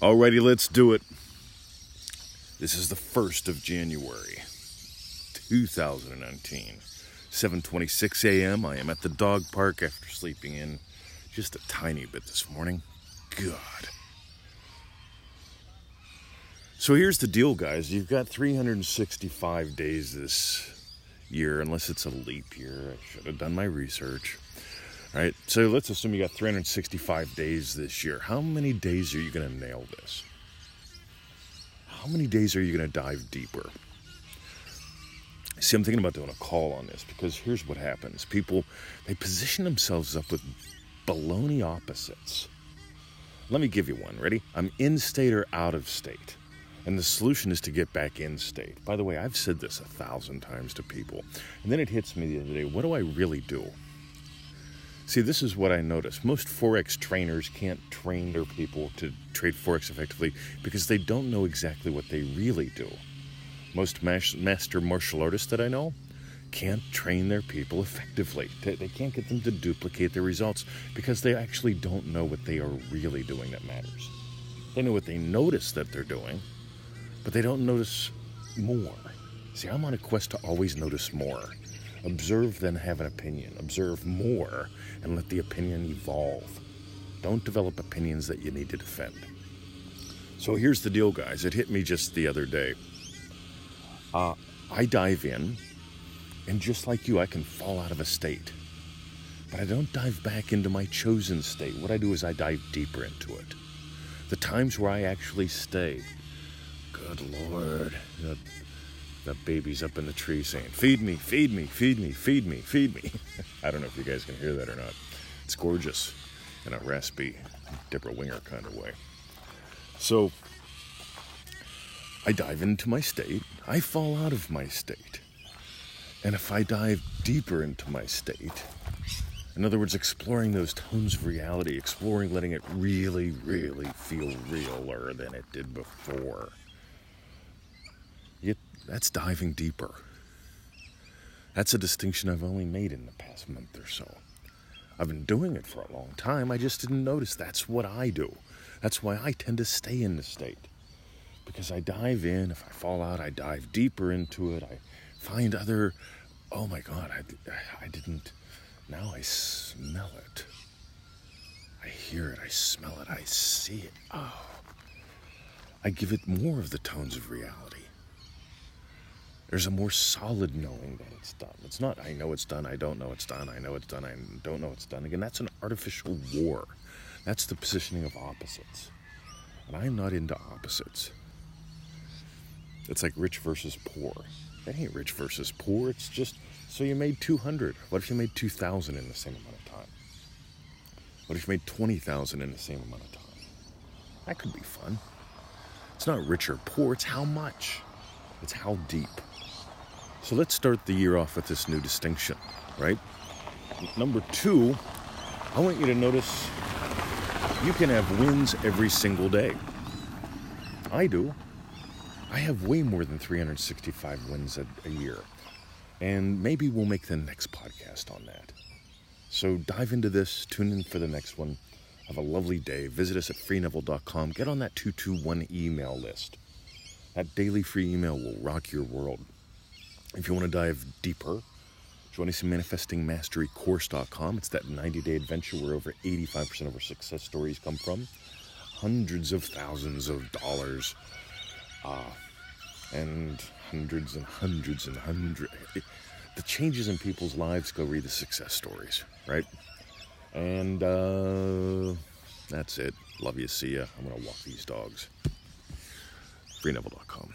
Alrighty, let's do it. This is the 1st of January, 2019. 7:26 a.m. I am at the dog park after sleeping in just a tiny bit this morning. God. So here's the deal, guys. You've got 365 days this year, unless it's a leap year. I should have done my research. Right, so let's assume you got 365 days this year. How many days are you going to nail this? How many days are you going to dive deeper? See, I'm thinking about doing a call on this because here's what happens people, they position themselves up with baloney opposites. Let me give you one. Ready? I'm in state or out of state. And the solution is to get back in state. By the way, I've said this a thousand times to people. And then it hits me the other day what do I really do? See, this is what I notice. Most Forex trainers can't train their people to trade Forex effectively because they don't know exactly what they really do. Most master martial artists that I know can't train their people effectively. They can't get them to duplicate their results because they actually don't know what they are really doing that matters. They know what they notice that they're doing, but they don't notice more. See, I'm on a quest to always notice more. Observe, then have an opinion. Observe more and let the opinion evolve. Don't develop opinions that you need to defend. So here's the deal, guys. It hit me just the other day. Uh, I dive in, and just like you, I can fall out of a state. But I don't dive back into my chosen state. What I do is I dive deeper into it. The times where I actually stay. Good Lord. The, the baby's up in the tree saying, Feed me, feed me, feed me, feed me, feed me. I don't know if you guys can hear that or not. It's gorgeous in a raspy Debra Winger kind of way. So I dive into my state, I fall out of my state. And if I dive deeper into my state, in other words, exploring those tones of reality, exploring letting it really, really feel realer than it did before, that's diving deeper. That's a distinction I've only made in the past month or so. I've been doing it for a long time, I just didn't notice that's what I do. That's why I tend to stay in the state. Because I dive in, if I fall out, I dive deeper into it. I find other, oh my God, I, I didn't, now I smell it. I hear it, I smell it, I see it. Oh. I give it more of the tones of reality. There's a more solid knowing that it's done. It's not, I know it's done, I don't know it's done, I know it's done, I don't know it's done. Again, that's an artificial war. That's the positioning of opposites. And I'm not into opposites. It's like rich versus poor. That ain't rich versus poor. It's just so you made 200. What if you made 2,000 in the same amount of time? What if you made 20,000 in the same amount of time? That could be fun. It's not rich or poor, it's how much, it's how deep. So let's start the year off with this new distinction, right? Number two, I want you to notice you can have wins every single day. I do. I have way more than 365 wins a, a year. And maybe we'll make the next podcast on that. So dive into this, tune in for the next one. Have a lovely day. Visit us at freeneville.com. Get on that 221 email list. That daily free email will rock your world. If you want to dive deeper, join us in manifestingmasterycourse.com. It's that 90 day adventure where over 85% of our success stories come from. Hundreds of thousands of dollars uh, and hundreds and hundreds and hundreds. The changes in people's lives, go read the success stories, right? And uh, that's it. Love you. See ya. I'm going to walk these dogs. FreeNeville.com.